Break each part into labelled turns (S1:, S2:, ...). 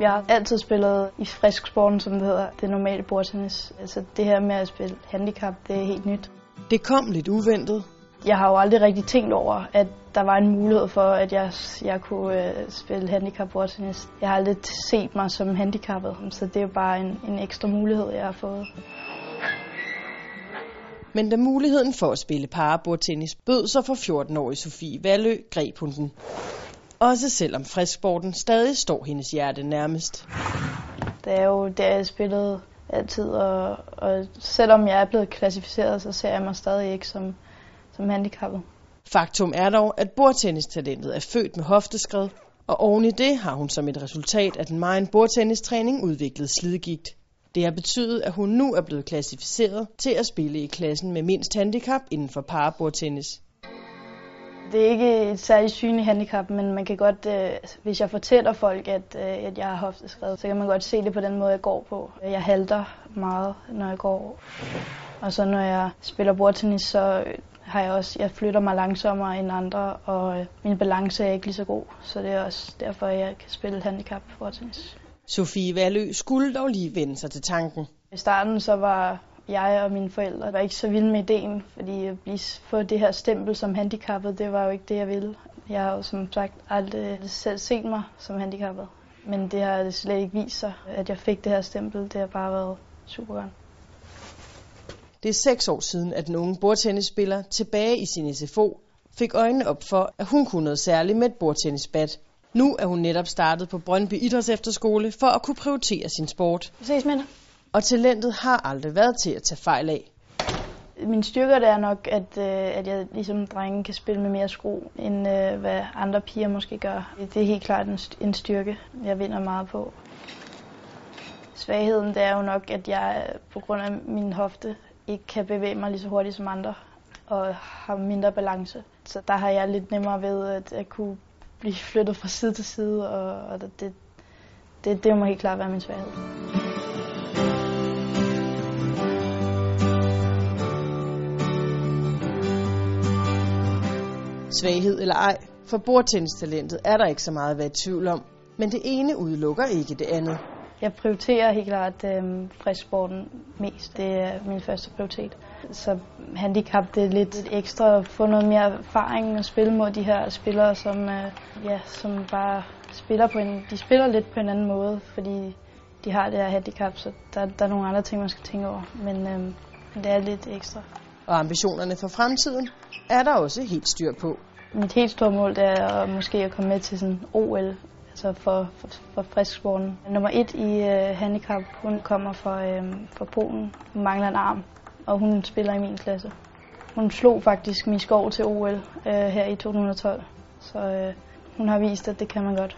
S1: Jeg har altid spillet i frisk sporten, som det hedder, det normale bordtennis. Altså det her med at spille handicap, det er helt nyt.
S2: Det kom lidt uventet.
S1: Jeg har jo aldrig rigtig tænkt over, at der var en mulighed for, at jeg, jeg kunne øh, spille handicap bordtennis. Jeg har aldrig set mig som handicappet, så det er jo bare en, en ekstra mulighed, jeg har fået.
S2: Men da muligheden for at spille parabordtennis bød sig for 14-årige Sofie Valø, greb hun den. Også selvom frisksporten stadig står hendes hjerte nærmest.
S1: Det er jo det, jeg spillet altid, og, og selvom jeg er blevet klassificeret, så ser jeg mig stadig ikke som, som handicappet.
S2: Faktum er dog, at bordtennistalentet er født med hofteskred, og oven i det har hun som et resultat af den meget bordtennistræning udviklet slidgigt. Det har betydet, at hun nu er blevet klassificeret til at spille i klassen med mindst handicap inden for parabordtennis.
S1: Det er ikke et særligt synligt handicap, men man kan godt, øh, hvis jeg fortæller folk, at, øh, at jeg har hofteskred, så kan man godt se det på den måde, jeg går på. Jeg halter meget, når jeg går. Og så når jeg spiller bordtennis, så har jeg også, jeg flytter mig langsommere end andre, og øh, min balance er ikke lige så god. Så det er også derfor, jeg kan spille handicap bordtennis.
S2: Sofie Valø skulle dog lige vende sig til tanken.
S1: I starten så var jeg og mine forældre var ikke så vilde med ideen, fordi at blive, få det her stempel som handicappet, det var jo ikke det, jeg ville. Jeg har jo som sagt aldrig selv set mig som handicappet, men det har det slet ikke vist sig, at jeg fik det her stempel. Det har bare været super godt.
S2: Det er seks år siden, at den unge bordtennisspiller tilbage i sin SFO fik øjnene op for, at hun kunne noget særligt med et bordtennisbat. Nu er hun netop startet på Brøndby Idræts Efterskole for at kunne prioritere sin sport.
S1: Ses med dig.
S2: Og talentet har aldrig været til at tage fejl af.
S1: Min styrker det er nok, at, øh, at jeg ligesom drenge kan spille med mere skru, end øh, hvad andre piger måske gør. Det er helt klart en, en styrke, jeg vinder meget på. Svagheden det er jo nok, at jeg øh, på grund af min hofte ikke kan bevæge mig lige så hurtigt som andre og har mindre balance. Så der har jeg lidt nemmere ved at, at kunne blive flyttet fra side til side, og, og det, det, det må helt klart være min svaghed.
S2: Svaghed eller ej, for bordtennistalentet er der ikke så meget at være i tvivl om. Men det ene udelukker ikke det andet.
S1: Jeg prioriterer helt klart øh, frisksporten mest. Det er min første prioritet. Så handicap det er lidt ekstra at få noget mere erfaring og spille mod de her spillere, som, øh, ja, som bare spiller på en, de spiller lidt på en anden måde, fordi de har det her handicap, så der, der er nogle andre ting, man skal tænke over. Men øh, det er lidt ekstra.
S2: Og ambitionerne for fremtiden er der også helt styr på.
S1: Mit helt store mål det er at måske at komme med til sådan OL altså for, for, for frisksporten. Nummer et i uh, handicap, hun kommer fra, uh, fra Polen. Hun mangler en arm, og hun spiller i min klasse. Hun slog faktisk min skov til OL uh, øh, her i 2012, så uh, hun har vist, at det kan man godt.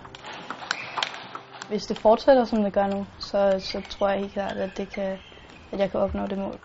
S1: Hvis det fortsætter, som det gør nu, så, så tror jeg helt klart, at, det kan, at jeg kan opnå det mål.